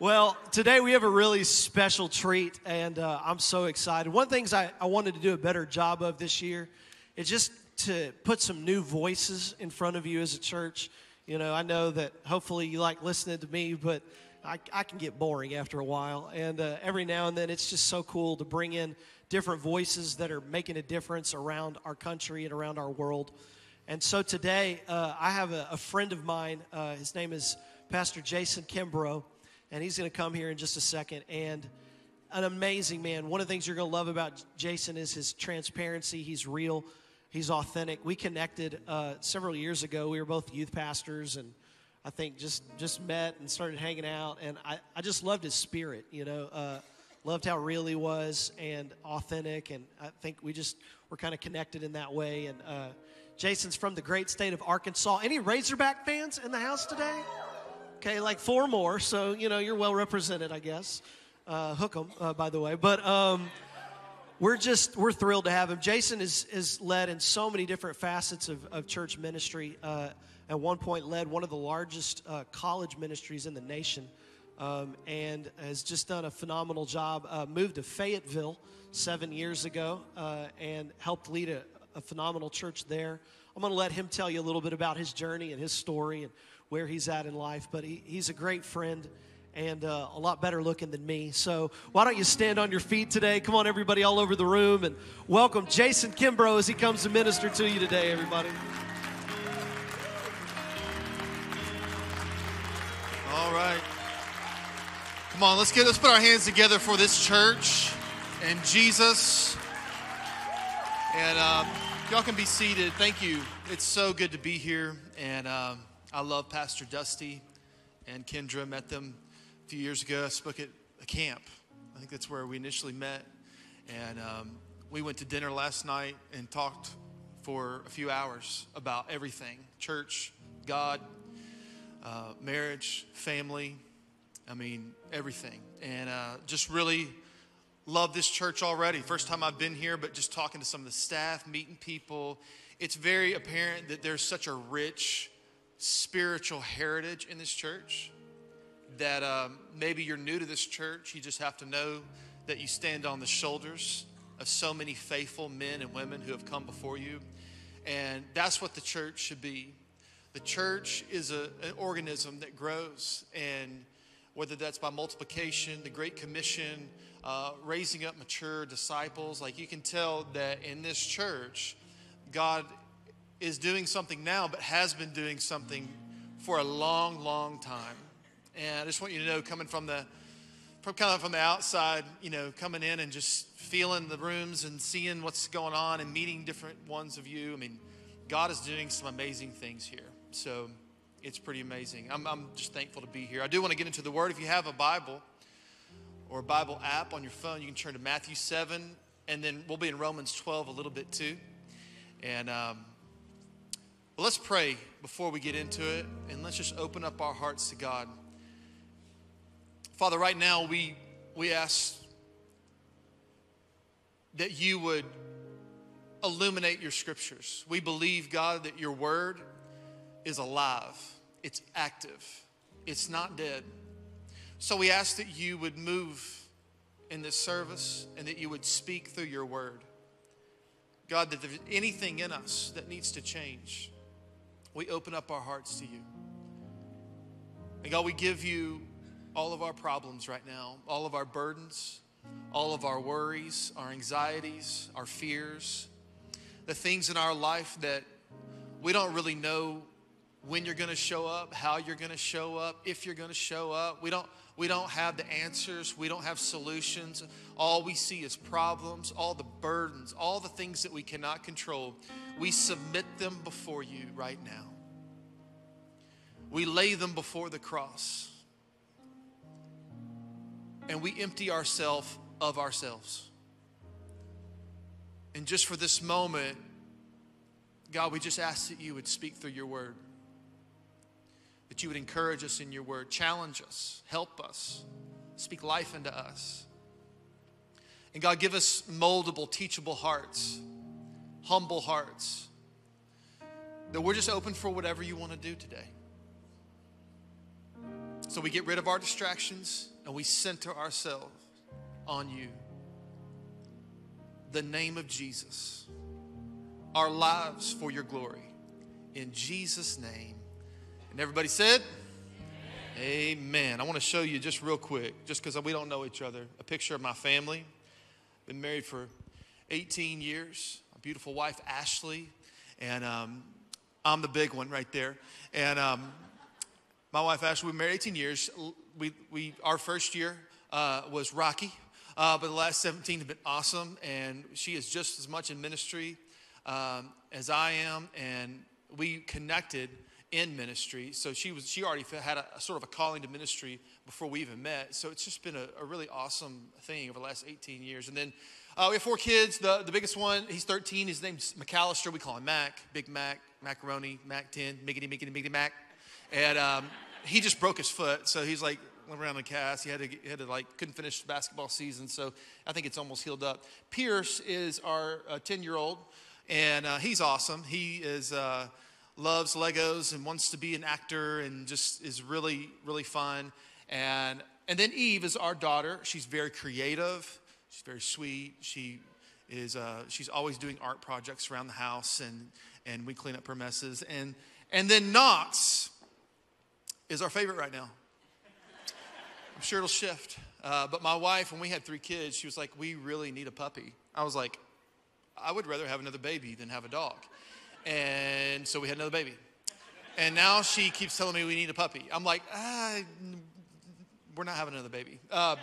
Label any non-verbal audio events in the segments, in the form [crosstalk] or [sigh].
Well, today we have a really special treat, and uh, I'm so excited. One of the things I, I wanted to do a better job of this year is just to put some new voices in front of you as a church. You know, I know that hopefully you like listening to me, but I, I can get boring after a while. And uh, every now and then, it's just so cool to bring in different voices that are making a difference around our country and around our world. And so today, uh, I have a, a, friend of mine. Uh, his name is Pastor Jason Kimbrow, and he's going to come here in just a second. And an amazing man. One of the things you're going to love about Jason is his transparency. He's real, he's authentic. We connected uh, several years ago. We were both youth pastors, and I think just just met and started hanging out. And I, I just loved his spirit. You know, uh, loved how real he was and authentic. And I think we just were kind of connected in that way. And uh, Jason's from the great state of Arkansas. Any Razorback fans in the house today? Okay, like four more. So, you know, you're well represented, I guess. Uh, hook 'em, uh, by the way. But um, we're just, we're thrilled to have him. Jason is, is led in so many different facets of, of church ministry. Uh, at one point, led one of the largest uh, college ministries in the nation. Um, and has just done a phenomenal job. Uh, moved to Fayetteville seven years ago uh, and helped lead a, a phenomenal church there. I'm going to let him tell you a little bit about his journey and his story and where he's at in life. But he, he's a great friend and uh, a lot better looking than me. So why don't you stand on your feet today? Come on, everybody, all over the room, and welcome Jason Kimbrow as he comes to minister to you today, everybody. All right. Come on, let's get let's put our hands together for this church and Jesus. And um, y'all can be seated. Thank you. It's so good to be here. And um, I love Pastor Dusty and Kendra. Met them a few years ago. I spoke at a camp. I think that's where we initially met. And um, we went to dinner last night and talked for a few hours about everything church, God, uh, marriage, family. I mean, everything. And uh, just really love this church already. First time I've been here, but just talking to some of the staff, meeting people, it's very apparent that there's such a rich spiritual heritage in this church that um, maybe you're new to this church. You just have to know that you stand on the shoulders of so many faithful men and women who have come before you. And that's what the church should be. The church is a, an organism that grows, and whether that's by multiplication, the Great Commission, uh, raising up mature disciples. Like you can tell that in this church, God is doing something now, but has been doing something for a long, long time. And I just want you to know, coming from the from kind of from the outside, you know, coming in and just feeling the rooms and seeing what's going on and meeting different ones of you. I mean, God is doing some amazing things here. So it's pretty amazing. I'm, I'm just thankful to be here. I do want to get into the Word. If you have a Bible, or a Bible app on your phone, you can turn to Matthew 7, and then we'll be in Romans 12 a little bit too. And um, well, let's pray before we get into it, and let's just open up our hearts to God. Father, right now we, we ask that you would illuminate your scriptures. We believe, God, that your word is alive, it's active, it's not dead. So we ask that you would move in this service and that you would speak through your word. God, that there's anything in us that needs to change, we open up our hearts to you. And God, we give you all of our problems right now, all of our burdens, all of our worries, our anxieties, our fears, the things in our life that we don't really know when you're going to show up, how you're going to show up, if you're going to show up. We don't we don't have the answers. We don't have solutions. All we see is problems, all the burdens, all the things that we cannot control. We submit them before you right now. We lay them before the cross. And we empty ourselves of ourselves. And just for this moment, God, we just ask that you would speak through your word that you would encourage us in your word, challenge us, help us, speak life into us. And God, give us moldable, teachable hearts, humble hearts, that we're just open for whatever you want to do today. So we get rid of our distractions and we center ourselves on you. The name of Jesus, our lives for your glory. In Jesus' name. And everybody said, Amen. I want to show you just real quick, just because we don't know each other, a picture of my family. Been married for 18 years. Beautiful wife, Ashley. And um, I'm the big one right there. And um, my wife, Ashley, we've married 18 years. We, we, our first year uh, was rocky, uh, but the last 17 have been awesome. And she is just as much in ministry um, as I am. And we connected in ministry. So she was she already had a, a, sort of a calling to ministry before we even met. So it's just been a, a really awesome thing over the last 18 years. And then uh, we have four kids. The, the biggest one, he's 13. His name's McAllister. We call him Mac, Big Mac, Macaroni, Mac 10, Miggity, Miggity, Miggity, Mac. And um, he just broke his foot. So he's like, around the cast. He had to, he had to like, couldn't finish basketball season. So I think it's almost healed up. Pierce is our 10 uh, year old, and uh, he's awesome. He is, uh, loves Legos and wants to be an actor and just is really, really fun. And, and then Eve is our daughter. She's very creative. She's very sweet. She is, uh, she's always doing art projects around the house and, and we clean up her messes. And, and then Knox is our favorite right now. I'm sure it'll shift. Uh, but my wife, when we had three kids, she was like, we really need a puppy. I was like, I would rather have another baby than have a dog. And so we had another baby. And now she keeps telling me we need a puppy. I'm like, ah, we're not having another baby. Uh,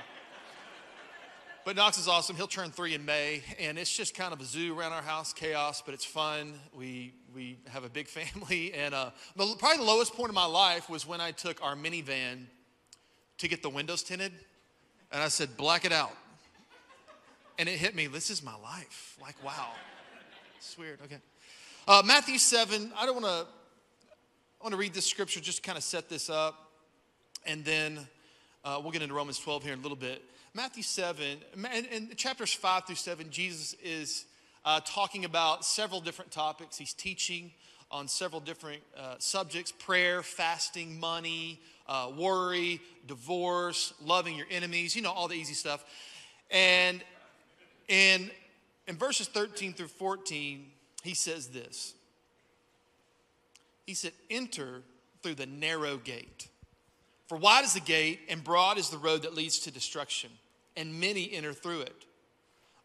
but Knox is awesome. He'll turn three in May, and it's just kind of a zoo around our house, chaos, but it's fun. We we have a big [laughs] family, and uh, the, probably the lowest point of my life was when I took our minivan to get the windows tinted, and I said, "Black it out," and it hit me. This is my life. Like, wow, it's weird. Okay. Uh, Matthew 7, I don't want to I want to read this scripture just to kind of set this up. And then uh, we'll get into Romans 12 here in a little bit. Matthew 7, and, and chapters 5 through 7, Jesus is uh, talking about several different topics. He's teaching on several different uh, subjects prayer, fasting, money, uh, worry, divorce, loving your enemies, you know, all the easy stuff. And in, in verses 13 through 14, he says this He said, Enter through the narrow gate. For wide is the gate, and broad is the road that leads to destruction, and many enter through it.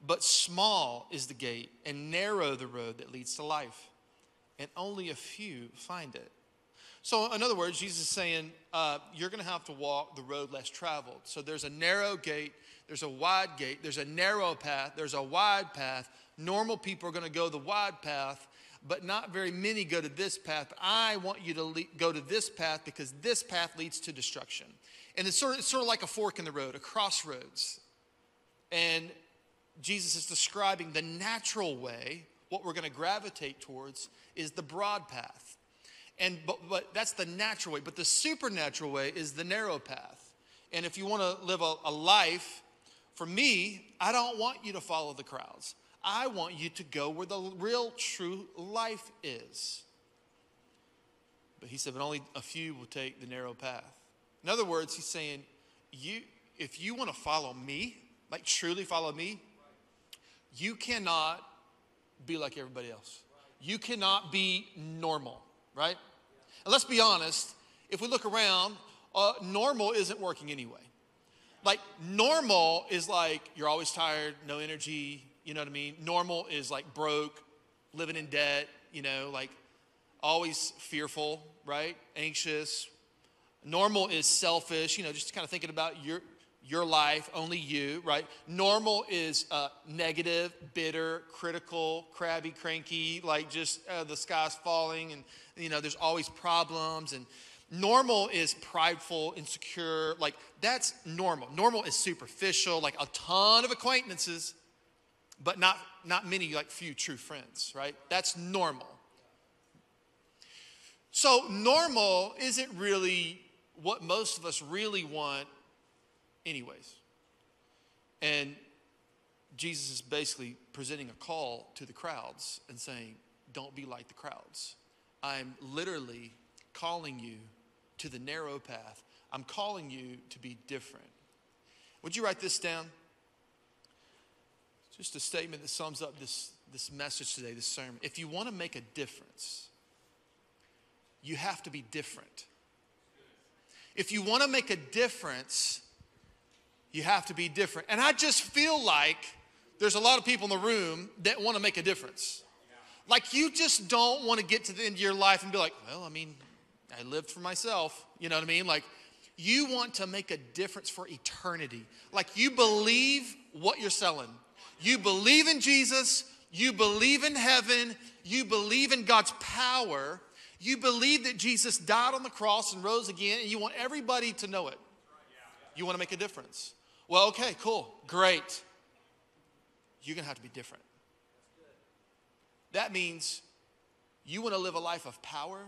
But small is the gate, and narrow the road that leads to life, and only a few find it. So, in other words, Jesus is saying, uh, you're going to have to walk the road less traveled. So, there's a narrow gate, there's a wide gate, there's a narrow path, there's a wide path, Normal people are going to go the wide path, but not very many go to this path. I want you to le- go to this path because this path leads to destruction. And it's sort, of, it's sort of like a fork in the road, a crossroads. And Jesus is describing the natural way, what we're going to gravitate towards is the broad path. And but, but that's the natural way. But the supernatural way is the narrow path. And if you want to live a, a life, for me, I don't want you to follow the crowds. I want you to go where the real, true life is. But he said, but only a few will take the narrow path. In other words, he's saying, you, if you want to follow me, like truly follow me, you cannot be like everybody else. You cannot be normal, right? And let's be honest, if we look around, uh, normal isn't working anyway. Like, normal is like you're always tired, no energy, you know what I mean? Normal is like broke, living in debt, you know, like always fearful, right? Anxious. Normal is selfish, you know, just kind of thinking about your your life, only you, right? Normal is uh, negative, bitter, critical, crabby, cranky, like just uh, the sky's falling, and you know, there's always problems. And normal is prideful, insecure, like that's normal. Normal is superficial, like a ton of acquaintances, but not, not many, like few true friends, right? That's normal. So, normal isn't really what most of us really want, anyways. And Jesus is basically presenting a call to the crowds and saying, Don't be like the crowds. I'm literally calling you to the narrow path. I'm calling you to be different. Would you write this down? Just a statement that sums up this, this message today, this sermon. If you want to make a difference, you have to be different. If you want to make a difference, you have to be different. And I just feel like there's a lot of people in the room that want to make a difference. Like you just don't want to get to the end of your life and be like, well, I mean, I lived for myself. You know what I mean? Like you want to make a difference for eternity. Like you believe what you're selling. You believe in Jesus, you believe in heaven, you believe in God's power, you believe that Jesus died on the cross and rose again, and you want everybody to know it. You want to make a difference. Well, okay, cool, great. You're going to have to be different. That means you want to live a life of power,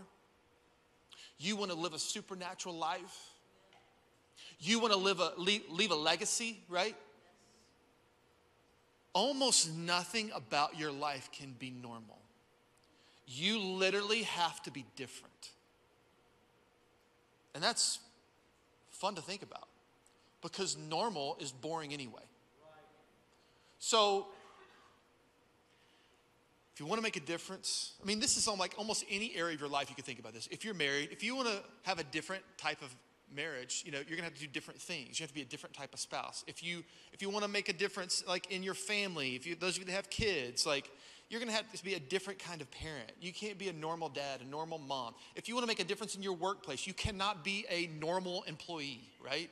you want to live a supernatural life, you want to live a, leave, leave a legacy, right? almost nothing about your life can be normal. You literally have to be different. And that's fun to think about because normal is boring anyway. So, if you want to make a difference, I mean, this is on like almost any area of your life you can think about this. If you're married, if you want to have a different type of marriage, you know, you're gonna have to do different things. You have to be a different type of spouse. If you if you want to make a difference, like in your family, if you those of you that have kids, like you're gonna have to be a different kind of parent. You can't be a normal dad, a normal mom. If you want to make a difference in your workplace, you cannot be a normal employee, right?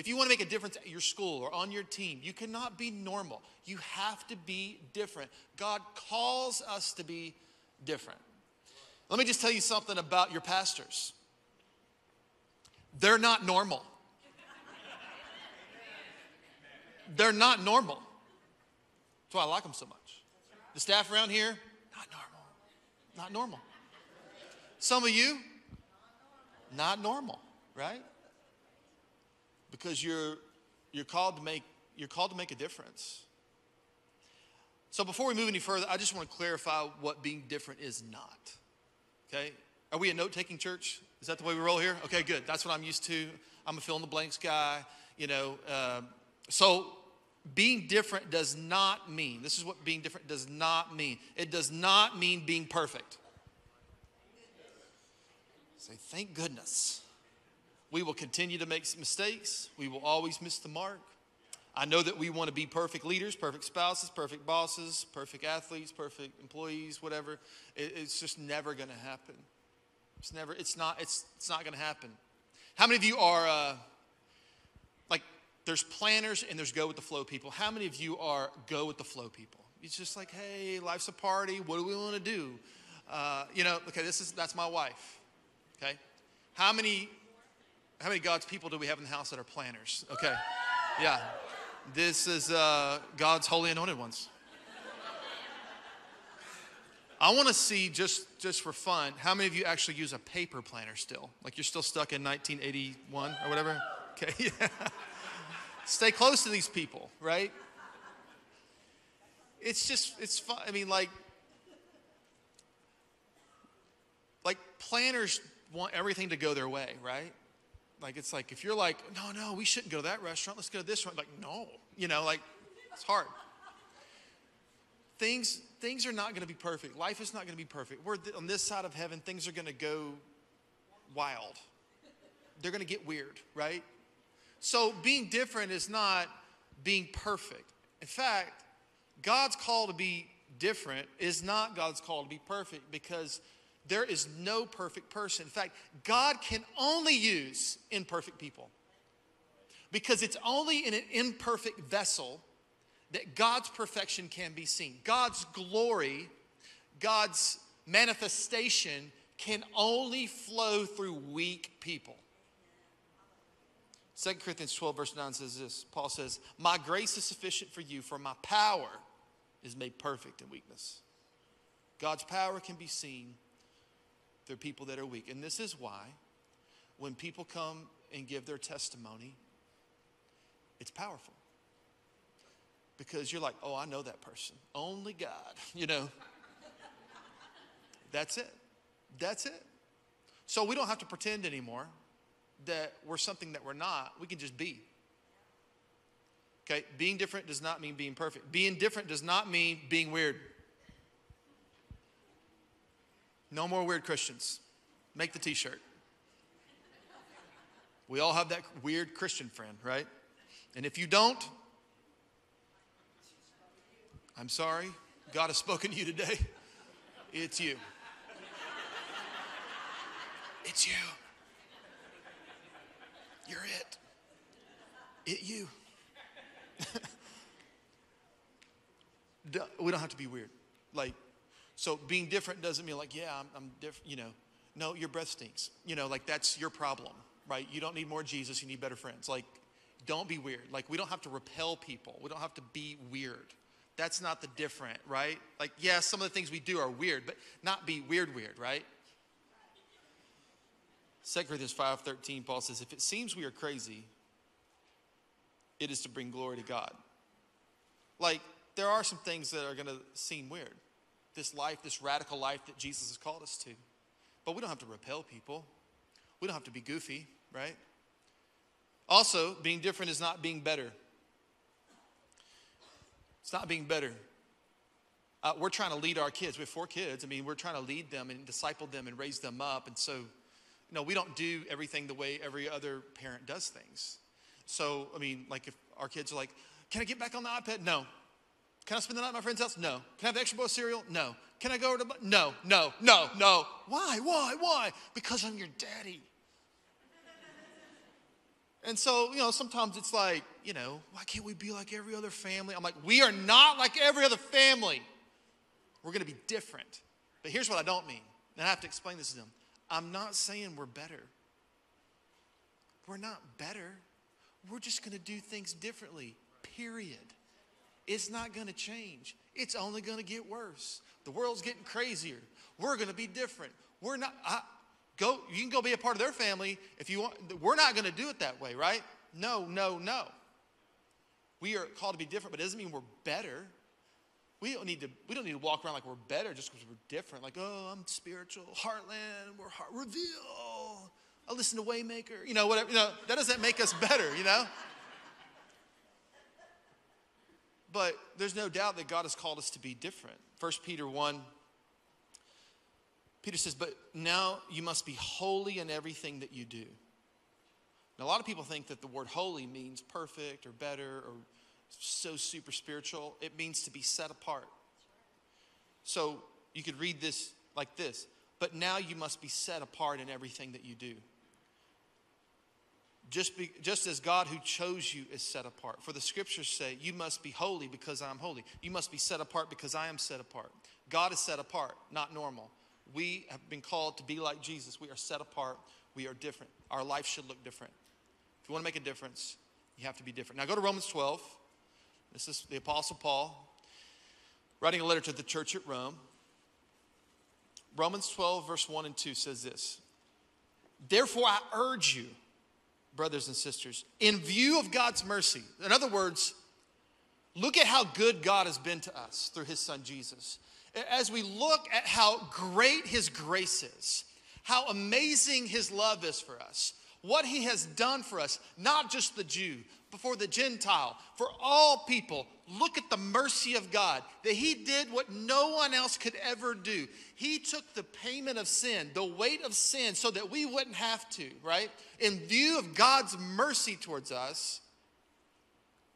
If you want to make a difference at your school or on your team, you cannot be normal. You have to be different. God calls us to be different. Let me just tell you something about your pastors. They're not normal. They're not normal. That's why I like them so much. The staff around here, not normal. Not normal. Some of you, not normal, right? Because you're you're called to make you're called to make a difference. So before we move any further, I just want to clarify what being different is not. Okay? Are we a note-taking church? Is that the way we roll here? Okay, good. That's what I'm used to. I'm a fill in the blanks guy, you know. Uh, so being different does not mean, this is what being different does not mean. It does not mean being perfect. Say, thank goodness. We will continue to make mistakes. We will always miss the mark. I know that we want to be perfect leaders, perfect spouses, perfect bosses, perfect athletes, perfect employees, whatever. It, it's just never going to happen. It's never, it's not, it's, it's not going to happen. How many of you are, uh, like, there's planners and there's go with the flow people. How many of you are go with the flow people? It's just like, hey, life's a party. What do we want to do? Uh, you know, okay, this is, that's my wife. Okay. How many, how many God's people do we have in the house that are planners? Okay. Yeah. This is uh, God's holy anointed ones. I want to see just just for fun, how many of you actually use a paper planner still? Like you're still stuck in 1981 or whatever? Okay, [laughs] yeah. Stay close to these people, right? It's just it's fun. I mean, like like planners want everything to go their way, right? Like it's like if you're like, no, no, we shouldn't go to that restaurant. Let's go to this one. Like, no, you know, like it's hard. Things things are not going to be perfect. Life is not going to be perfect. We're on this side of heaven, things are going to go wild. They're going to get weird, right? So being different is not being perfect. In fact, God's call to be different is not God's call to be perfect because there is no perfect person. In fact, God can only use imperfect people because it's only in an imperfect vessel that God's perfection can be seen. God's glory, God's manifestation can only flow through weak people. 2 Corinthians 12, verse 9 says this Paul says, My grace is sufficient for you, for my power is made perfect in weakness. God's power can be seen through people that are weak. And this is why when people come and give their testimony, it's powerful because you're like, oh, I know that person. Only God, [laughs] you know. That's it. That's it. So we don't have to pretend anymore. that we're something that we're not, we can just be. Okay, being different does not mean being perfect. Being different does not mean being weird. No more weird Christians. Make the t shirt. We all have that weird Christian friend, right? And if you don't, I'm sorry. God has spoken to you today. It's you. It's you. You're it. It you. [laughs] we don't have to be weird. Like, so being different doesn't mean like, yeah, I'm, I'm different, you know. No, your breath stinks. You know, like that's your problem, right? You don't need more Jesus, you need better friends. Like, don't be weird. Like, we don't have to repel people, we don't have to be weird. That's not the different, right? Like, yeah, some of the things we do are weird, but not be weird, weird, right? 2 Corinthians 5:13, Paul says, if it seems we are crazy, it is to bring glory to God. Like, there are some things that are going to seem weird. This life, this radical life that Jesus has called us to. But we don't have to repel people. We don't have to be goofy, right? Also, being different is not being better. It's not being better. Uh, we're trying to lead our kids. We have four kids. I mean, we're trying to lead them and disciple them and raise them up. And so, you know, we don't do everything the way every other parent does things. So, I mean, like if our kids are like, can I get back on the iPad? No. Can I spend the night at my friend's house? No. Can I have the extra bowl of cereal? No. Can I go to, no, no, no, no. Why, why, why? Because I'm your daddy. And so, you know, sometimes it's like, you know, why can't we be like every other family? I'm like, we are not like every other family. We're going to be different. But here's what I don't mean. And I have to explain this to them. I'm not saying we're better. We're not better. We're just going to do things differently, period. It's not going to change. It's only going to get worse. The world's getting crazier. We're going to be different. We're not, I, go, you can go be a part of their family if you want. We're not going to do it that way, right? No, no, no. We are called to be different, but it doesn't mean we're better. We don't need to, we don't need to walk around like we're better just because we're different. Like, oh, I'm spiritual, heartland, we're heart, reveal. I listen to Waymaker, you know, whatever. You know, that doesn't make us better, you know? But there's no doubt that God has called us to be different. 1 Peter 1, Peter says, But now you must be holy in everything that you do. Now, a lot of people think that the word holy means perfect or better or so super spiritual. It means to be set apart. So you could read this like this But now you must be set apart in everything that you do just, be, just as God who chose you is set apart. For the scriptures say, You must be holy because I'm holy. You must be set apart because I am set apart. God is set apart, not normal. We have been called to be like Jesus. We are set apart. We are different. Our life should look different. If you want to make a difference, you have to be different. Now go to Romans 12. This is the Apostle Paul writing a letter to the church at Rome. Romans 12, verse 1 and 2 says this Therefore, I urge you brothers and sisters, in view of God's mercy. In other words, look at how good God has been to us through his son Jesus. As we look at how great his grace is, how amazing his love is for us, what he has done for us, not just the Jew, but for the Gentile, for all people. Look at the mercy of God that he did what no one else could ever do. He took the payment of sin, the weight of sin, so that we wouldn't have to, right? In view of God's mercy towards us,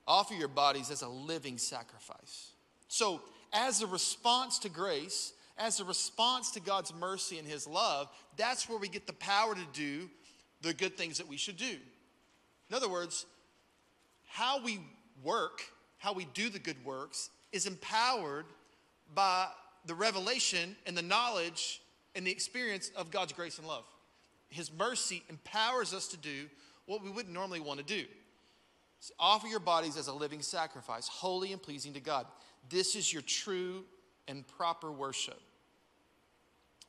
offer your bodies as a living sacrifice. So, as a response to grace, as a response to God's mercy and his love, that's where we get the power to do the good things that we should do. In other words, how we work, how we do the good works, is empowered by the revelation and the knowledge and the experience of God's grace and love. His mercy empowers us to do what we wouldn't normally want to do. So offer your bodies as a living sacrifice, holy and pleasing to God. This is your true and proper worship.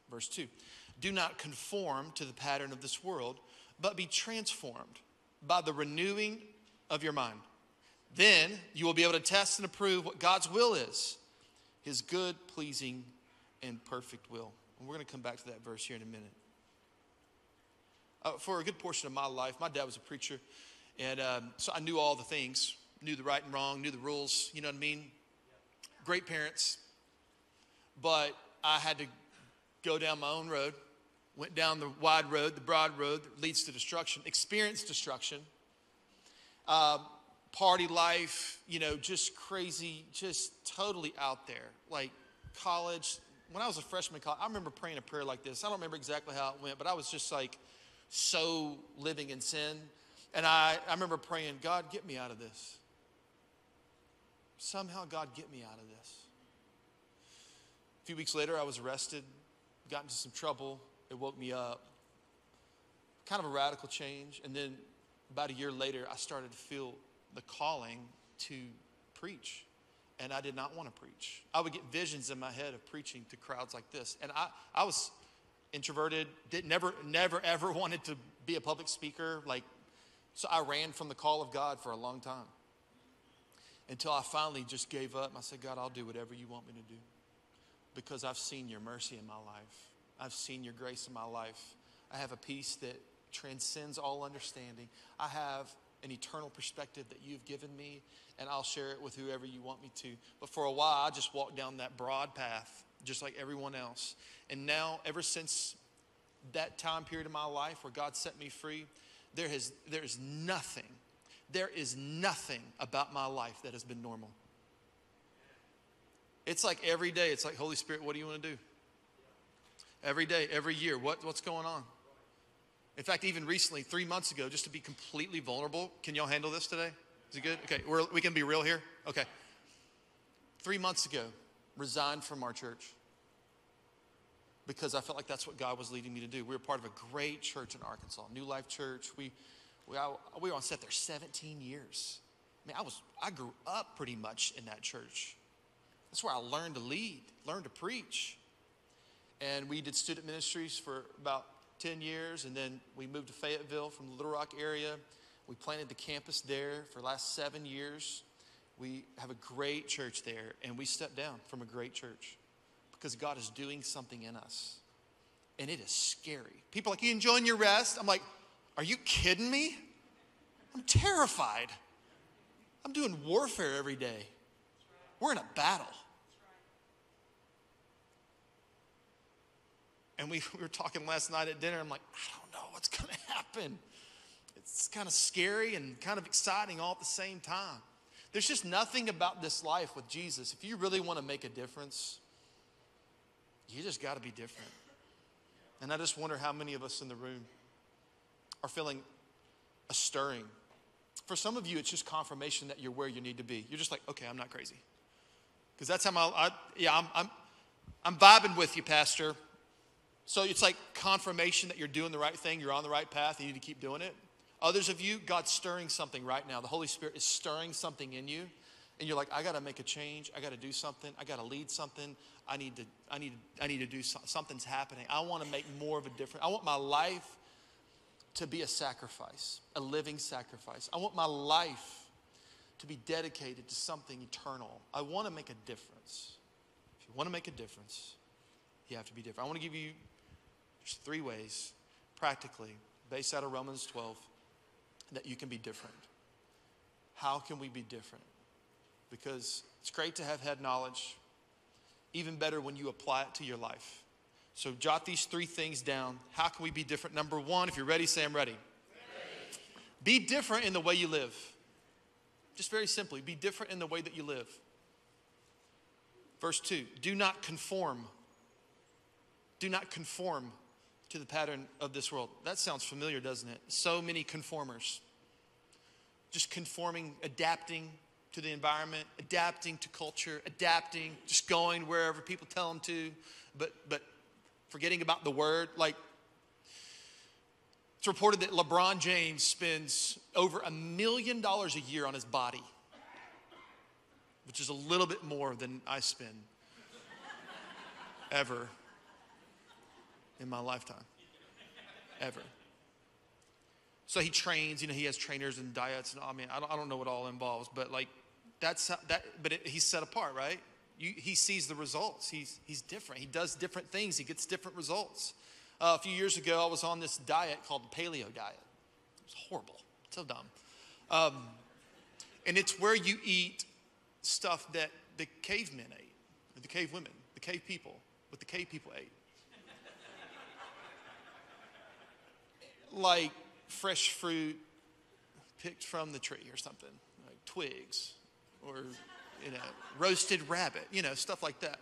Verse 2 Do not conform to the pattern of this world but be transformed by the renewing of your mind. Then you will be able to test and approve what God's will is his good, pleasing, and perfect will. And we're going to come back to that verse here in a minute. uh, for a good portion of my life, my dad was a preacher, and um, so I knew all the things, knew the right and wrong, knew the rules. You know what I mean? Great parents, but I had to go down my own road. Went down the wide road, the broad road that leads to destruction, experienced destruction. Uh, party life, you know, just crazy, just totally out there. Like college, when I was a freshman college, I remember praying a prayer like this. I don't remember exactly how it went, but I was just like so living in sin. And I, I remember praying, God, get me out of this. Somehow, God, get me out of this. A few weeks later, I was arrested, got into some trouble. It woke me up. Kind of a radical change. And then about a year later, I started to feel the calling to preach. And I did not want to preach. I would get visions in my head of preaching to crowds like this. And I, I was introverted, did never, never, [laughs] ever wanted to be a public speaker. Like, so I ran from the call of God for a long time until I finally just gave up. I said, God, I'll do whatever you want me to do because I've seen your mercy in my life. I've seen your grace in my life. I have a peace that transcends all understanding. I have an eternal perspective that you've given me, and I'll share it with whoever you want me to. But for a while, I just walked down that broad path, just like everyone else. And now, ever since that time period of my life where God set me free, there, has, there is nothing, there is nothing about my life that has been normal. It's like every day, it's like, Holy Spirit, what do you want to do? Every day, every year, what, what's going on? In fact, even recently, three months ago, just to be completely vulnerable, can y'all handle this today? Is it good? Okay, we're, we can be real here? Okay. Three months ago, resigned from our church because I felt like that's what God was leading me to do. We were part of a great church in Arkansas, New Life Church. We, we, I, we were on set there 17 years. I mean, I, was, I grew up pretty much in that church. That's where I learned to lead, learned to preach. And we did student ministries for about 10 years, and then we moved to Fayetteville from the Little Rock area. We planted the campus there for the last seven years. We have a great church there, and we stepped down from a great church because God is doing something in us. And it is scary. People like, You enjoying your rest? I'm like, Are you kidding me? I'm terrified. I'm doing warfare every day. We're in a battle. And we, [laughs] we were talking last night at dinner. I'm like, I don't know what's going [laughs] to happen. It's kind of scary and kind of exciting all at the same time. There's just nothing about this life with Jesus. If you really want to make a difference, you just got to be different. And I just wonder how many of us in the room are feeling a stirring. For some of you, it's just confirmation that you're where you need to be. You're just like, okay, I'm not crazy. Because that's how my, I, yeah, I'm, I'm, I'm vibing with you, Pastor. So it's like confirmation that you're doing the right thing, you're on the right path, you need to keep doing it. Others of you, God's stirring something right now. The Holy Spirit is stirring something in you. And you're like, I got to make a change. I got to do something. I got to lead something. I need to, I need, I need to do something. Something's happening. I want to make more of a difference. I want my life to be a sacrifice, a living sacrifice. I want my life to be dedicated to something eternal. I want to make a difference. If you want to make a difference, you have to be different. I want to give you there's three ways, practically, based out of Romans 12, that you can be different. How can we be different? Because it's great to have head knowledge, even better when you apply it to your life. So jot these three things down. How can we be different? Number one, if you're ready, say, I'm ready. ready. Be different in the way you live. Just very simply, be different in the way that you live. Verse 2 do not conform. Do not conform to the pattern of this world. That sounds familiar, doesn't it? So many conformers. Just conforming, adapting to the environment, adapting to culture, adapting, just going wherever people tell them to, but but forgetting about the word. Like it's reported that LeBron James spends over a million dollars a year on his body, which is a little bit more than I spend [laughs] ever in my lifetime, ever. So he trains, you know, he has trainers and diets, and I mean, I don't, I don't know what all involves, but like, that's how, that. But it, he's set apart, right? You, he sees the results. He's he's different. He does different things. He gets different results. Uh, a few years ago, I was on this diet called the paleo diet. It was horrible, so dumb. Um, and it's where you eat stuff that the cavemen ate, the cave women, the cave people, what the cave people ate. Like fresh fruit picked from the tree or something, like twigs or, you know, roasted rabbit, you know, stuff like that.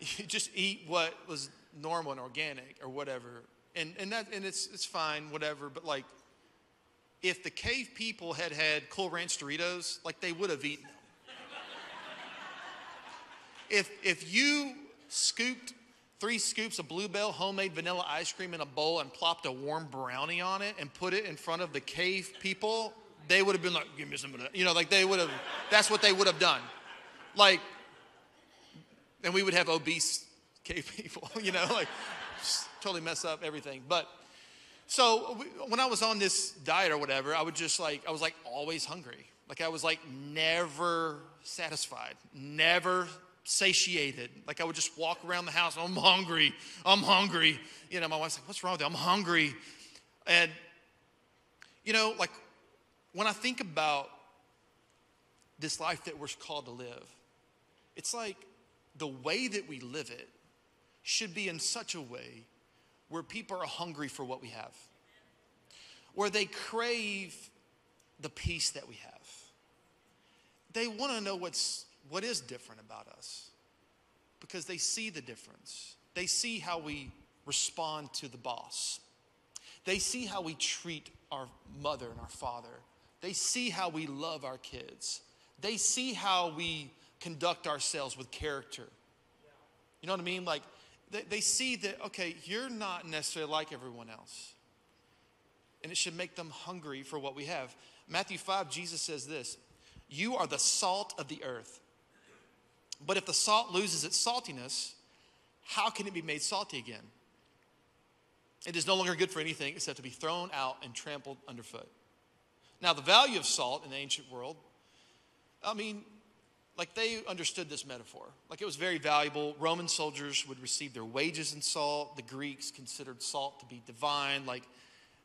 You just eat what was normal and organic or whatever. And, and, that, and it's, it's fine, whatever, but like, if the cave people had had Cool Ranch Doritos, like they would have eaten them. if, if you scooped three scoops of Bluebell homemade vanilla ice cream in a bowl and plopped a warm brownie on it and put it in front of the cave people, they would have been like, give me some of that. You know, like they would have, that's what they would have done. Like, and we would have obese cave [laughs] people, you know, like totally mess up everything. But so when I was on this diet or whatever, I would just like, I was like always hungry. Like I was like never satisfied, never satiated. Like I would just walk around the house, I'm hungry, I'm hungry. You know, my wife's like, what's wrong with you? I'm hungry. And, you know, like when I think about this life that we're called to live, it's like the way that we live it should be in such a way where people are hungry for what we have, where they crave the peace that we have. They want to know what's what is different about us because they see the difference. They see how we respond to the boss. They see how we treat our mother and our father. They see how we love our kids. They see how we conduct ourselves with character. You know what I mean? Like, they, they see that, okay, you're not necessarily like everyone else. And it should make them hungry for what we have. Matthew 5, Jesus says this You are the salt of the earth. But if the salt loses its saltiness, how can it be made salty again? It is no longer good for anything except to be thrown out and trampled underfoot. Now, the value of salt in the ancient world, I mean, like they understood this metaphor. Like it was very valuable. Roman soldiers would receive their wages in salt. The Greeks considered salt to be divine. Like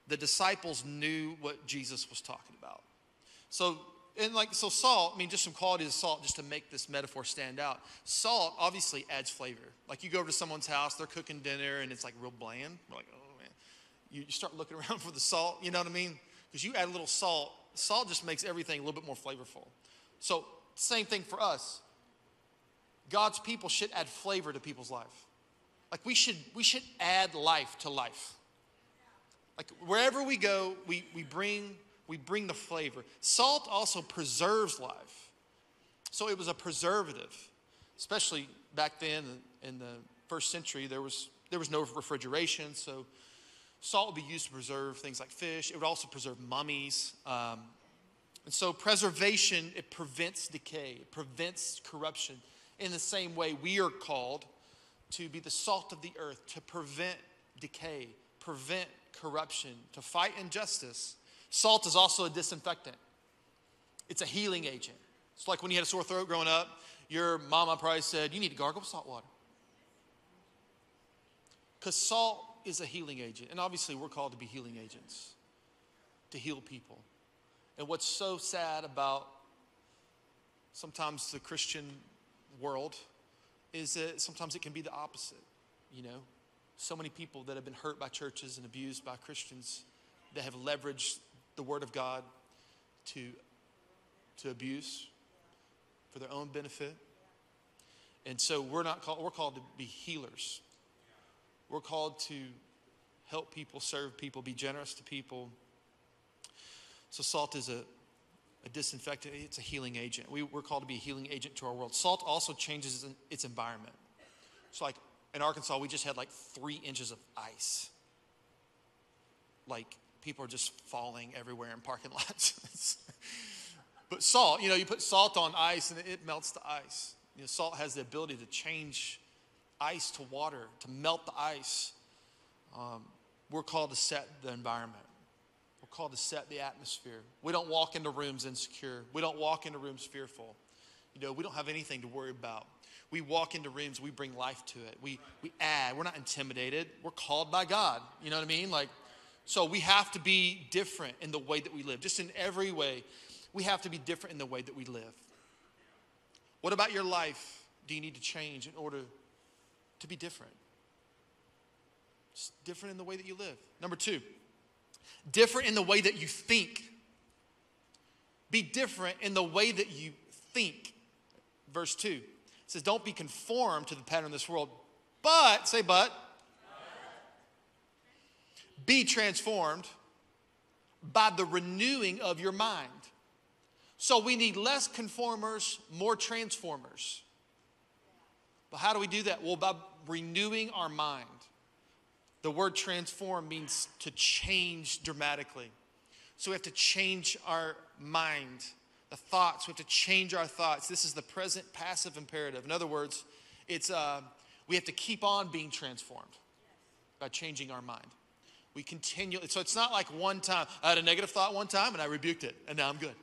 the disciples knew what Jesus was talking about. So and like so salt i mean just some qualities of salt just to make this metaphor stand out. Salt obviously adds flavor. Like you go over to someone's house they're cooking dinner and it's like real bland. We're like oh man. You, you start looking [laughs] around for the salt you know what i mean? Because you add a little salt salt just makes everything a little bit more flavorful. So same thing for us. God's people should add flavor to people's life. Like we should we should add life to life. Like wherever we go we we bring we bring the flavor. Salt also preserves life. So it was a preservative, especially back then in the first century, there was, there was no refrigeration. So salt would be used to preserve things like fish. It would also preserve mummies. Um, and so preservation, it prevents decay, it prevents corruption. In the same way, we are called to be the salt of the earth, to prevent decay, prevent corruption, to fight injustice, Salt is also a disinfectant, it's a healing agent. It's like when you had a sore throat growing up, your mama probably said, You need to gargle with salt water. Because salt is a healing agent. And obviously, we're called to be healing agents, to heal people. And what's so sad about sometimes the Christian world is that sometimes it can be the opposite, you know? So many people that have been hurt by churches and abused by Christians that have leveraged the Word of God to, to abuse for their own benefit. And so we're not called, we're called to be healers. We're called to help people, serve people, be generous to people. So salt is a, a disinfectant, it's a healing agent. We, we're called to be a healing agent to our world. Salt also changes its environment. So, like in Arkansas, we just had like three inches of ice. Like people are just falling everywhere in parking [laughs] lots. but salt, you know, you put salt on ice and it melts the ice. You know, salt has the ability to change ice to water, to melt the ice. Um, we're called to set the environment. We're called to set the atmosphere. We don't walk into rooms insecure. We don't walk into rooms fearful. You know, we don't have anything to worry about. We walk into rooms, we bring life to it. We, we add, we're not intimidated. We're called by God. You know what I mean? Like, so we have to be different in the way that we live. Just in every way, we have to be different in the way that we live. What about your life do you need to change in order to be different? It's different in the way that you live. Number two, different in the way that you think. Be different in the way that you think. Verse 2 it says, Don't be conformed to the pattern of this world, but, say, but, be transformed by the renewing of your mind. So we need less conformers, more transformers. But how do we do that? Well, by renewing our mind. The word transform means to change dramatically. So we have to change our mind, the thoughts. We have to change our thoughts. This is the present passive imperative. In other words, it's uh, we have to keep on being transformed by changing our mind. We continue. So it's not like one time I had a negative thought one time and I rebuked it and now I'm good.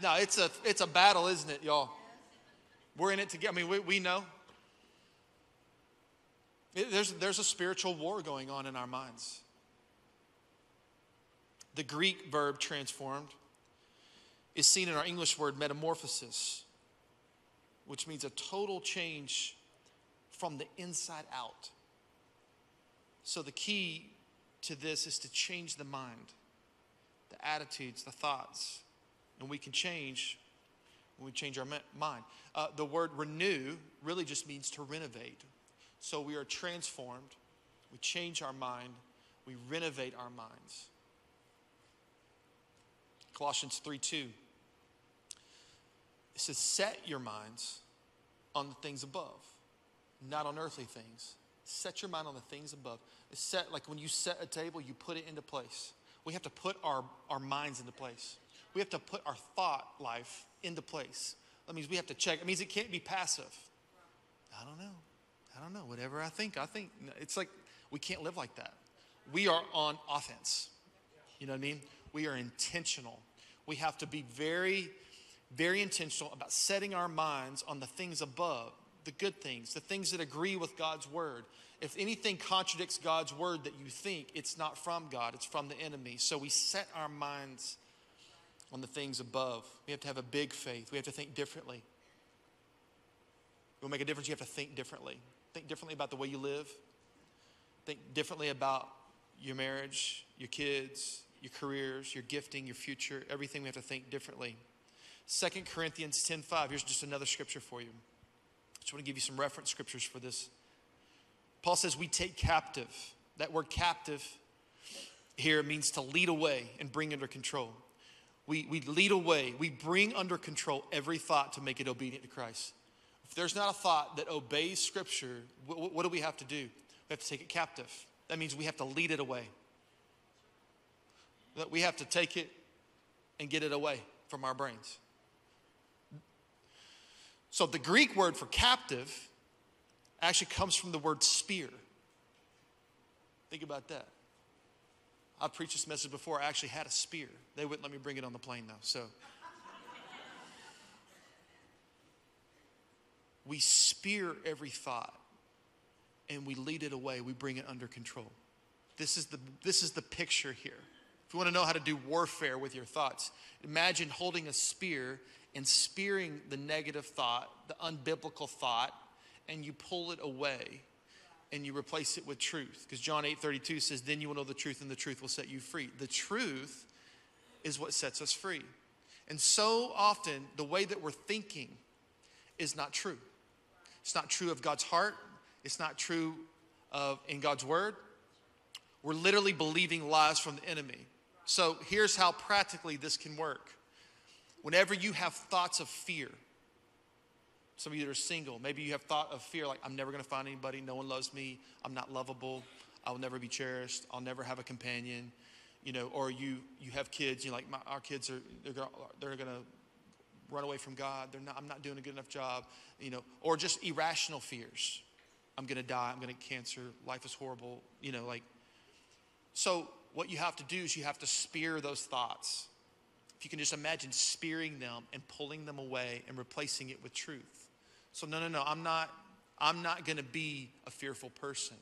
No, it's a it's a battle, isn't it, y'all? We're in it together. I mean, we, we know. It, there's, there's a spiritual war going on in our minds. The Greek verb transformed is seen in our English word metamorphosis, which means a total change from the inside out. So the key to this is to change the mind, the attitudes, the thoughts. And we can change when we change our mind. Uh, the word renew really just means to renovate. So we are transformed, we change our mind, we renovate our minds. Colossians 3 2. It says, Set your minds on the things above, not on earthly things. Set your mind on the things above. Set like when you set a table, you put it into place. We have to put our, our minds into place. We have to put our thought life into place. That means we have to check. It means it can't be passive. I don't know. I don't know. Whatever I think, I think. It's like we can't live like that. We are on offense. You know what I mean? We are intentional. We have to be very, very intentional about setting our minds on the things above, the good things, the things that agree with God's word. If anything contradicts God's word that you think, it's not from God, it's from the enemy. So we set our minds on the things above. We have to have a big faith. We have to think differently. You will make a difference, you have to think differently. Think differently about the way you live. Think differently about your marriage, your kids, your careers, your gifting, your future, everything we have to think differently. 2 Corinthians 10:5. Here's just another scripture for you. I just want to give you some reference scriptures for this. Paul says, We take captive. That word captive here means to lead away and bring under control. We, we lead away, we bring under control every thought to make it obedient to Christ. If there's not a thought that obeys Scripture, what, what do we have to do? We have to take it captive. That means we have to lead it away. That we have to take it and get it away from our brains. So the Greek word for captive actually comes from the word spear. Think about that. I've preached this message before. I actually had a spear. They wouldn't let me bring it on the plane, though. So we spear every thought and we lead it away. We bring it under control. This is the, this is the picture here. If you want to know how to do warfare with your thoughts, imagine holding a spear and spearing the negative thought, the unbiblical thought, and you pull it away and you replace it with truth. Because John 8 32 says, Then you will know the truth, and the truth will set you free. The truth is what sets us free. And so often, the way that we're thinking is not true. It's not true of God's heart, it's not true of in God's word. We're literally believing lies from the enemy. So here's how practically this can work. Whenever you have thoughts of fear, some of you that are single, maybe you have thought of fear like, I'm never going to find anybody. No one loves me. I'm not lovable. I will never be cherished. I'll never have a companion. You know, or you you have kids. You like my, our kids are they're gonna, they're going to run away from God. They're not. I'm not doing a good enough job. You know, or just irrational fears. I'm going to die. I'm going to get cancer. Life is horrible. You know, like. So what you have to do is you have to spear those thoughts. if you can just imagine spearing them and pulling them away and replacing it with truth. So no, no, no, I'm not, I'm not gonna be a fearful person.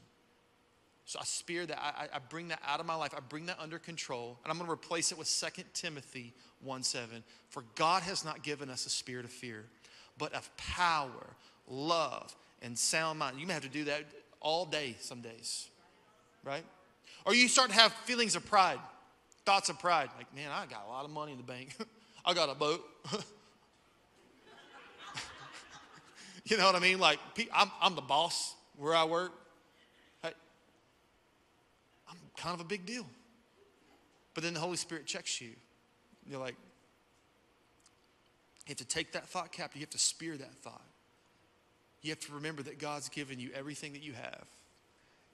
So I spear that, I, I bring that out of my life, I bring that under control, and I'm gonna replace it with 2 Timothy 1 7. For God has not given us a spirit of fear, but of power, love, and sound mind. You may have to do that all day some days, right? Or you start to have feelings of pride, thoughts of pride. Like, man, I got a lot of money in the bank. [laughs] I got a boat. [laughs] [laughs] you know what I mean? Like, I'm, I'm the boss where I work. I'm kind of a big deal. But then the Holy Spirit checks you. You're like, you have to take that thought captive. You have to spear that thought. You have to remember that God's given you everything that you have.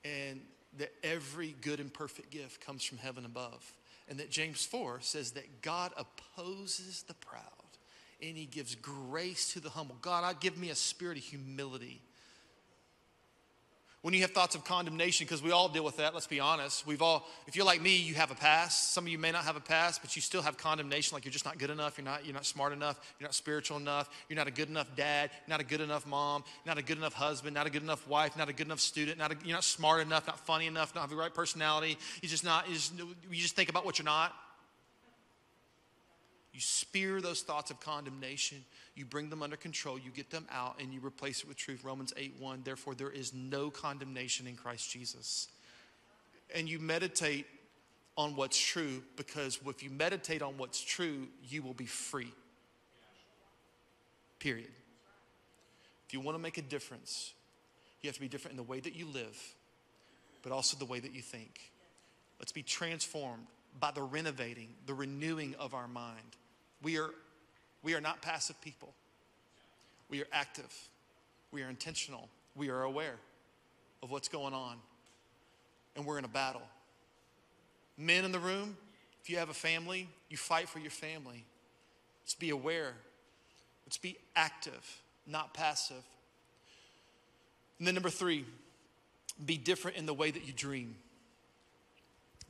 And that every good and perfect gift comes from heaven above. And that James 4 says that God opposes the proud and he gives grace to the humble. God, I give me a spirit of humility when you have thoughts of condemnation, because we all deal with that, let's be honest. We've all, if you're like me, you have a past. Some of you may not have a past, but you still have condemnation, like you're just not good enough, you're not, you're not smart enough, you're not spiritual enough, you're not a good enough dad, not a good enough mom, not a good enough husband, not a good enough wife, not a good enough student, not a, you're not smart enough, not funny enough, not have the right personality. You just not, you just, you just think about what you're not. You spear those thoughts of condemnation, you bring them under control, you get them out, and you replace it with truth. Romans 8 1. Therefore, there is no condemnation in Christ Jesus. And you meditate on what's true because if you meditate on what's true, you will be free. Period. If you want to make a difference, you have to be different in the way that you live, but also the way that you think. Let's be transformed by the renovating, the renewing of our mind. We are, we are not passive people. We are active. We are intentional. We are aware of what's going on. And we're in a battle. Men in the room, if you have a family, you fight for your family. Let's be aware. Let's be active, not passive. And then, number three, be different in the way that you dream.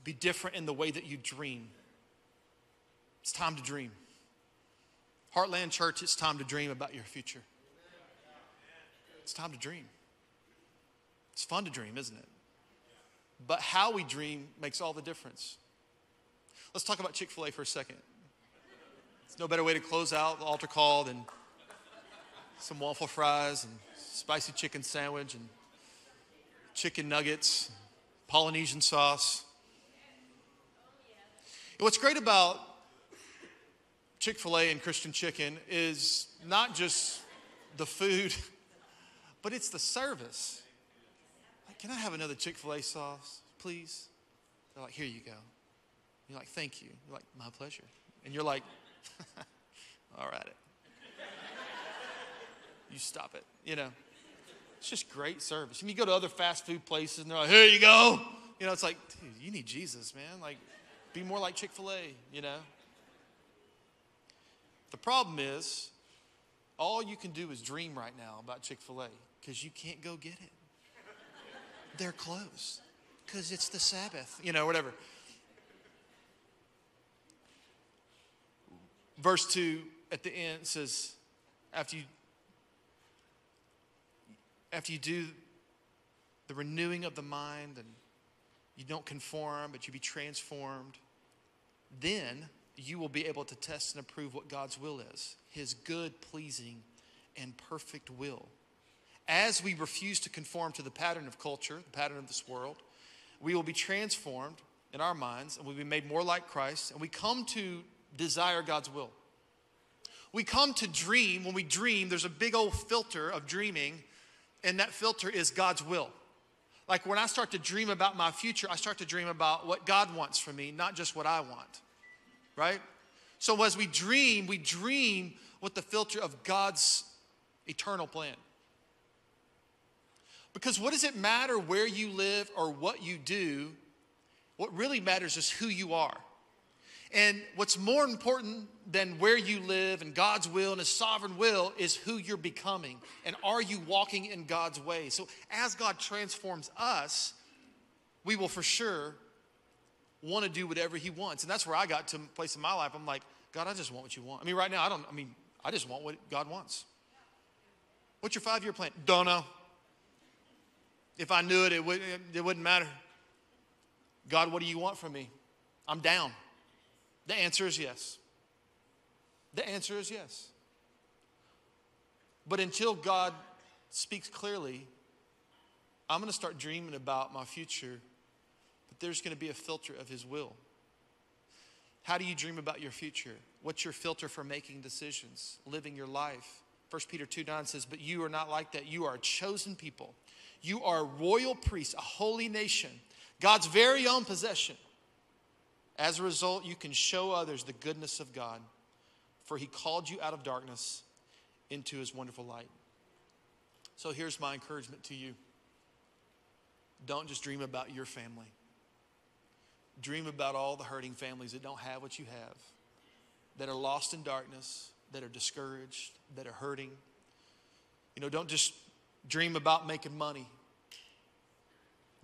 Be different in the way that you dream. It's time to dream. Heartland Church, it's time to dream about your future. It's time to dream. It's fun to dream, isn't it? But how we dream makes all the difference. Let's talk about Chick fil A for a second. There's no better way to close out the altar call than some waffle fries and spicy chicken sandwich and chicken nuggets, Polynesian sauce. And what's great about Chick fil A and Christian chicken is not just the food, [laughs] but it's the service. Like, can I have another Chick fil A sauce, please? They're like, here you go. You're like, thank you. You're like, my pleasure. And you're like, [laughs] all right. It. You stop it. You know, it's just great service. And you go to other fast food places and they're like, here you go. You know, it's like, dude, you need Jesus, man. Like, be more like Chick fil A, you know? The problem is, all you can do is dream right now about Chick fil A because you can't go get it. They're closed because it's the Sabbath, you know, whatever. Verse 2 at the end says, after you after you do the renewing of the mind and you don't conform, but you be transformed, then you will be able to test and approve what God's will is His good, pleasing, and perfect will. As we refuse to conform to the pattern of culture, the pattern of this world, we will be transformed in our minds and we'll be made more like Christ, and we come to desire God's will. We come to dream. When we dream, there's a big old filter of dreaming, and that filter is God's will. Like when I start to dream about my future, I start to dream about what God wants for me, not just what I want right? So as we dream, we dream with the filter of God's eternal plan. Because what does it matter where you live or what you do? What really matters is who you are. And what's more important than where you live and God's will and His sovereign will is who you're becoming. And are you walking in God's way? So as God transforms us, we will for sure want to do whatever he wants. And that's where I got to a place in my life. I'm like, God, I just want what you want. I mean, right now, I don't, I mean, I just want what God wants. What's your five year plan? Don't know. If I knew it, it, would, it wouldn't matter. God, what do you want from me? I'm down. The answer is yes. The answer is yes. But until God speaks clearly, I'm going to start dreaming about my future, there's going to be a filter of His will. How do you dream about your future? What's your filter for making decisions, living your life? 1 Peter 2 9 says, But you are not like that. You are a chosen people. You are a royal priests, a holy nation, God's very own possession. As a result, you can show others the goodness of God, for He called you out of darkness into His wonderful light. So here's my encouragement to you don't just dream about your family. Dream about all the hurting families that don't have what you have, that are lost in darkness, that are discouraged, that are hurting. You know, don't just dream about making money.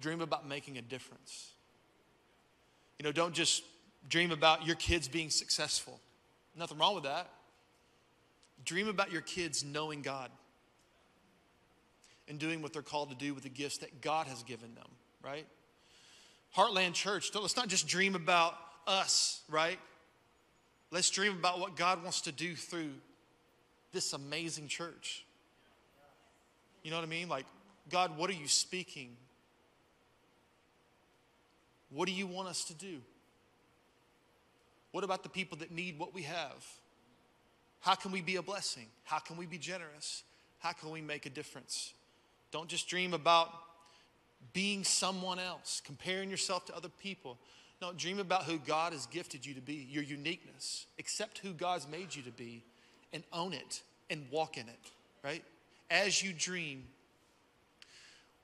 Dream about making a difference. You know, don't just dream about your kids being successful. Nothing wrong with that. Dream about your kids knowing God and doing what they're called to do with the gifts that God has given them, right? Heartland Church, let's not just dream about us, right? Let's dream about what God wants to do through this amazing church. You know what I mean? Like, God, what are you speaking? What do you want us to do? What about the people that need what we have? How can we be a blessing? How can we be generous? How can we make a difference? Don't just dream about being someone else, comparing yourself to other people. No, dream about who God has gifted you to be, your uniqueness. Accept who God's made you to be and own it and walk in it, right? As you dream,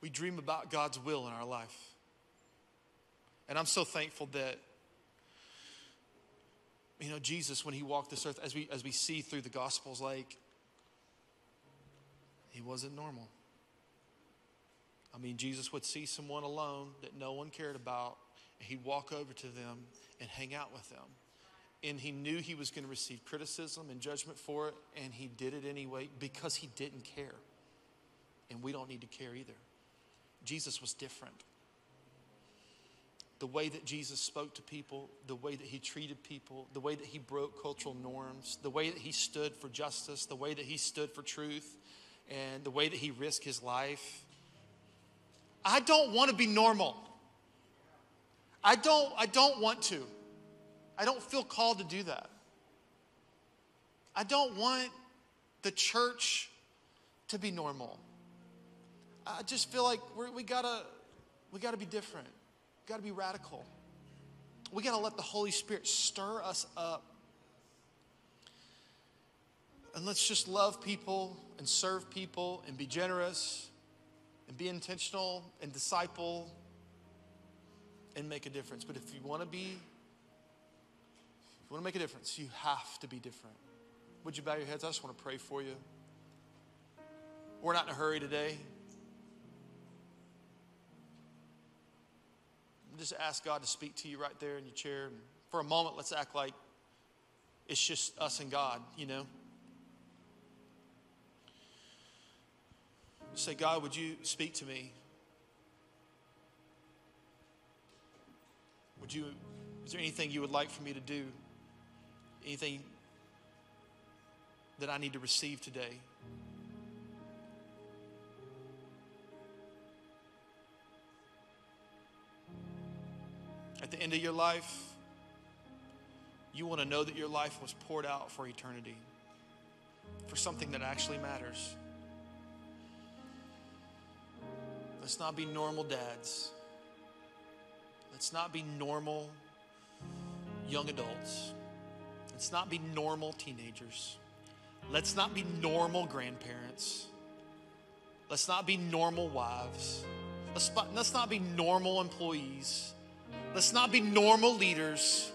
we dream about God's will in our life. And I'm so thankful that you know Jesus when he walked this earth as we as we see through the gospels like he wasn't normal. I mean, Jesus would see someone alone that no one cared about, and he'd walk over to them and hang out with them. And he knew he was going to receive criticism and judgment for it, and he did it anyway because he didn't care. And we don't need to care either. Jesus was different. The way that Jesus spoke to people, the way that he treated people, the way that he broke cultural norms, the way that he stood for justice, the way that he stood for truth, and the way that he risked his life I don't want to be normal. I don't, I don't want to. I don't feel called to do that. I don't want the church to be normal. I just feel like we gotta, we gotta be different. We gotta be radical. We gotta let the Holy Spirit stir us up. And let's just love people and serve people and be generous and be intentional and disciple and make a difference. But if you want to be, if you want to make a difference, you have to be different. Would you bow your heads? I just want to pray for you. We're not in a hurry today. Just ask God to speak to you right there in your chair. For a moment, let's act like it's just us and God, you know? Say, God, would you speak to me? Would you, is there anything you would like for me to do? Anything that I need to receive today? At the end of your life, you want to know that your life was poured out for eternity, for something that actually matters. Let's not be normal dads. Let's not be normal young adults. Let's not be normal teenagers. Let's not be normal grandparents. Let's not be normal wives. Let's, let's not be normal employees. Let's not be normal leaders.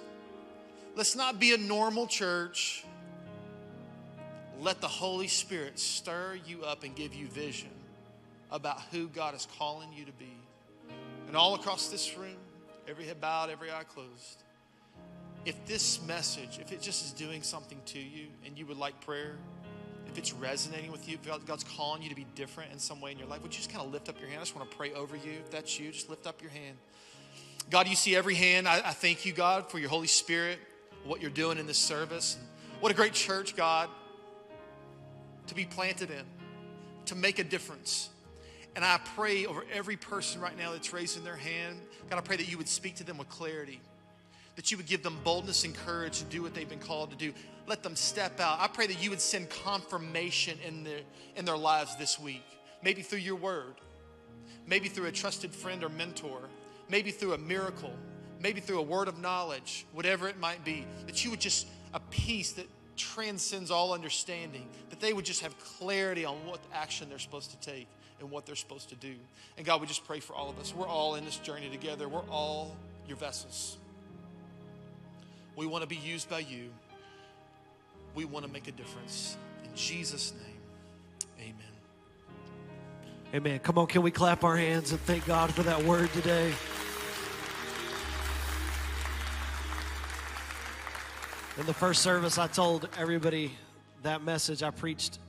Let's not be a normal church. Let the Holy Spirit stir you up and give you vision about who God is calling you to be. And all across this room, every head bowed, every eye closed, if this message, if it just is doing something to you and you would like prayer, if it's resonating with you, if God's calling you to be different in some way in your life, would you just kind of lift up your hand? I just want to pray over you. If that's you, just lift up your hand. God, you see every hand. I, I thank you, God, for your Holy Spirit, what you're doing in this service. And What a great church, God, to be planted in, to make a difference. And I pray over every person right now that's raising their hand, God, I pray that you would speak to them with clarity, that you would give them boldness and courage to do what they've been called to do. Let them step out. I pray that you would send confirmation in their, in their lives this week, maybe through your word, maybe through a trusted friend or mentor, maybe through a miracle, maybe through a word of knowledge, whatever it might be, that you would just, a peace that transcends all understanding, that they would just have clarity on what action they're supposed to take and what they're supposed to do. And God, we just pray for all of us. We're all in this journey together, we're all your vessels. We want to be used by you. We want to make a difference. In Jesus' name, amen. Amen. Come on, can we clap our hands and thank God for that word today? In the first service, I told everybody that message. I preached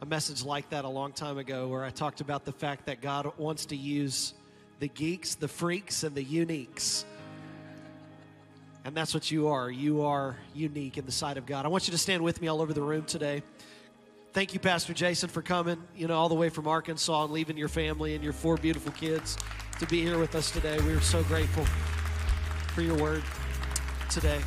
a message like that a long time ago where I talked about the fact that God wants to use the geeks, the freaks, and the uniques. And that's what you are. You are unique in the sight of God. I want you to stand with me all over the room today. Thank you, Pastor Jason, for coming, you know, all the way from Arkansas and leaving your family and your four beautiful kids to be here with us today. We are so grateful for your word today.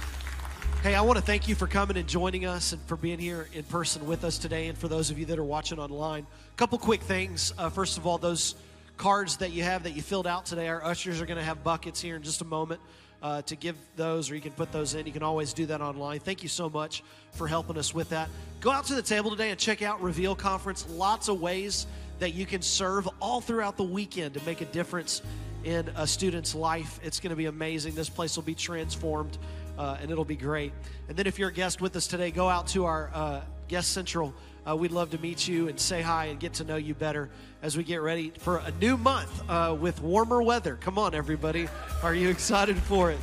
Hey, I want to thank you for coming and joining us and for being here in person with us today. And for those of you that are watching online, a couple quick things. Uh, first of all, those cards that you have that you filled out today, our ushers are going to have buckets here in just a moment. Uh, to give those, or you can put those in. You can always do that online. Thank you so much for helping us with that. Go out to the table today and check out Reveal Conference. Lots of ways that you can serve all throughout the weekend to make a difference in a student's life. It's going to be amazing. This place will be transformed uh, and it'll be great. And then if you're a guest with us today, go out to our uh, Guest Central. Uh, we'd love to meet you and say hi and get to know you better as we get ready for a new month uh, with warmer weather. Come on, everybody. Are you excited for it?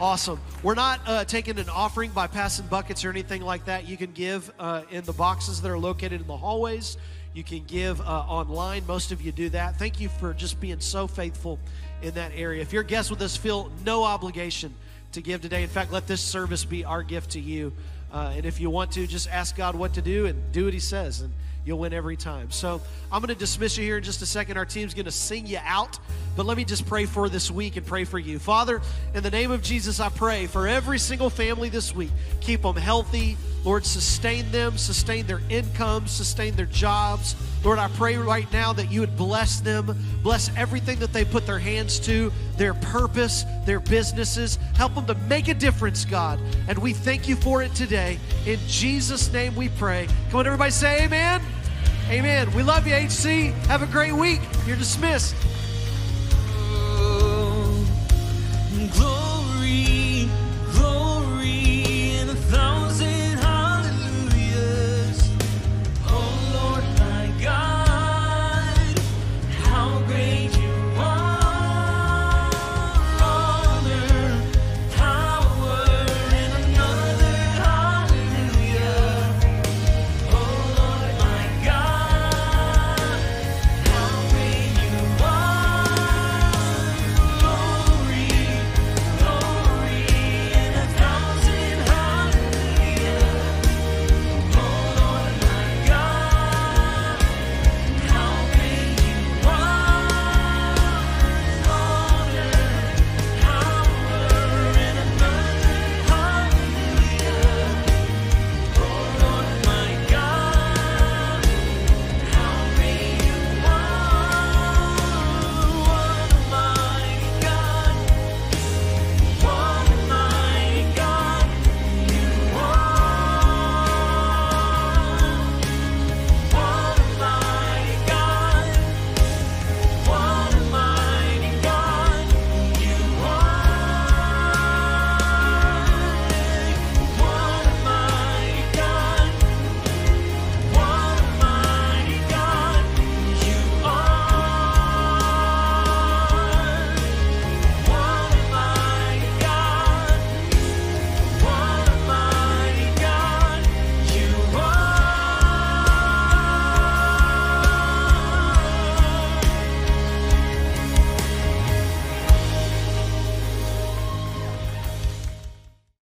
Awesome. We're not uh, taking an offering by passing buckets or anything like that. You can give uh, in the boxes that are located in the hallways. You can give uh, online. Most of you do that. Thank you for just being so faithful in that area. If you're a guest with us, feel no obligation to give today. In fact, let this service be our gift to you. Uh, and if you want to, just ask God what to do and do what He says, and you'll win every time. So I'm going to dismiss you here in just a second. Our team's going to sing you out. But let me just pray for this week and pray for you. Father, in the name of Jesus, I pray for every single family this week. Keep them healthy. Lord, sustain them, sustain their income, sustain their jobs. Lord, I pray right now that you would bless them, bless everything that they put their hands to, their purpose, their businesses. Help them to make a difference, God. And we thank you for it today. In Jesus' name we pray. Come on, everybody, say amen. Amen. We love you, HC. Have a great week. You're dismissed. Glory.